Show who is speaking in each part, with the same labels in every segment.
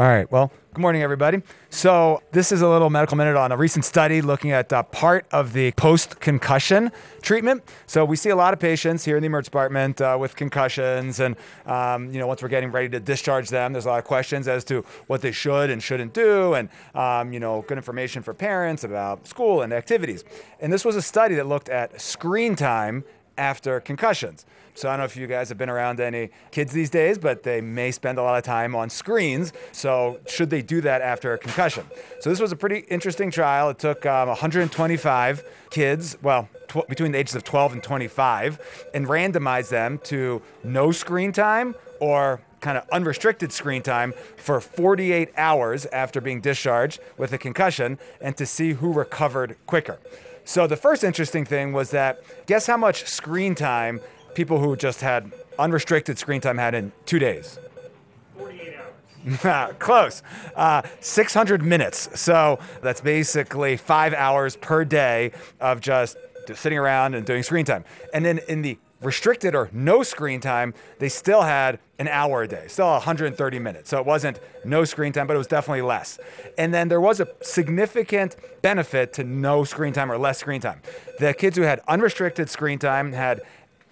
Speaker 1: All right. Well, good morning, everybody. So, this is a little medical minute on a recent study looking at uh, part of the post concussion treatment. So, we see a lot of patients here in the emergency department uh, with concussions. And, um, you know, once we're getting ready to discharge them, there's a lot of questions as to what they should and shouldn't do. And, um, you know, good information for parents about school and activities. And this was a study that looked at screen time after concussions. So I don't know if you guys have been around any kids these days, but they may spend a lot of time on screens. So should they do that after a concussion? So this was a pretty interesting trial. It took um, 125 kids, well, tw- between the ages of 12 and 25, and randomized them to no screen time or kind of unrestricted screen time for 48 hours after being discharged with a concussion and to see who recovered quicker. So the first interesting thing was that guess how much screen time people who just had unrestricted screen time had in two days?
Speaker 2: 48 hours.
Speaker 1: Close. Uh, 600 minutes. So that's basically five hours per day of just sitting around and doing screen time. And then in the restricted or no screen time, they still had an hour a day, still 130 minutes. So it wasn't no screen time, but it was definitely less. And then there was a significant benefit to no screen time or less screen time. The kids who had unrestricted screen time had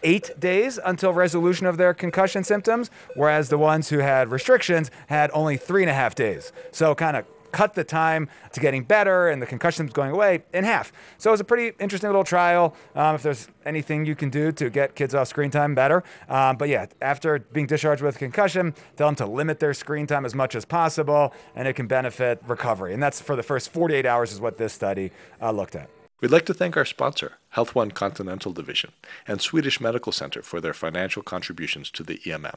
Speaker 1: eight days until resolution of their concussion symptoms, whereas the ones who had restrictions had only three and a half days. So kind of cut the time to getting better and the concussions going away in half. So it was a pretty interesting little trial. Um, if there's anything you can do to get kids off screen time, better. Um, but yeah, after being discharged with concussion, tell them to limit their screen time as much as possible, and it can benefit recovery. And that's for the first 48 hours, is what this study uh, looked at.
Speaker 3: We'd like to thank our sponsor, Health One Continental Division, and Swedish Medical Center for their financial contributions to the EMM.